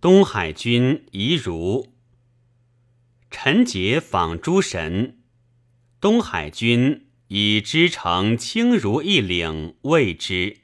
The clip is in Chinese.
东海君疑如。陈节访诸神，东海君以织成轻如一领，谓之。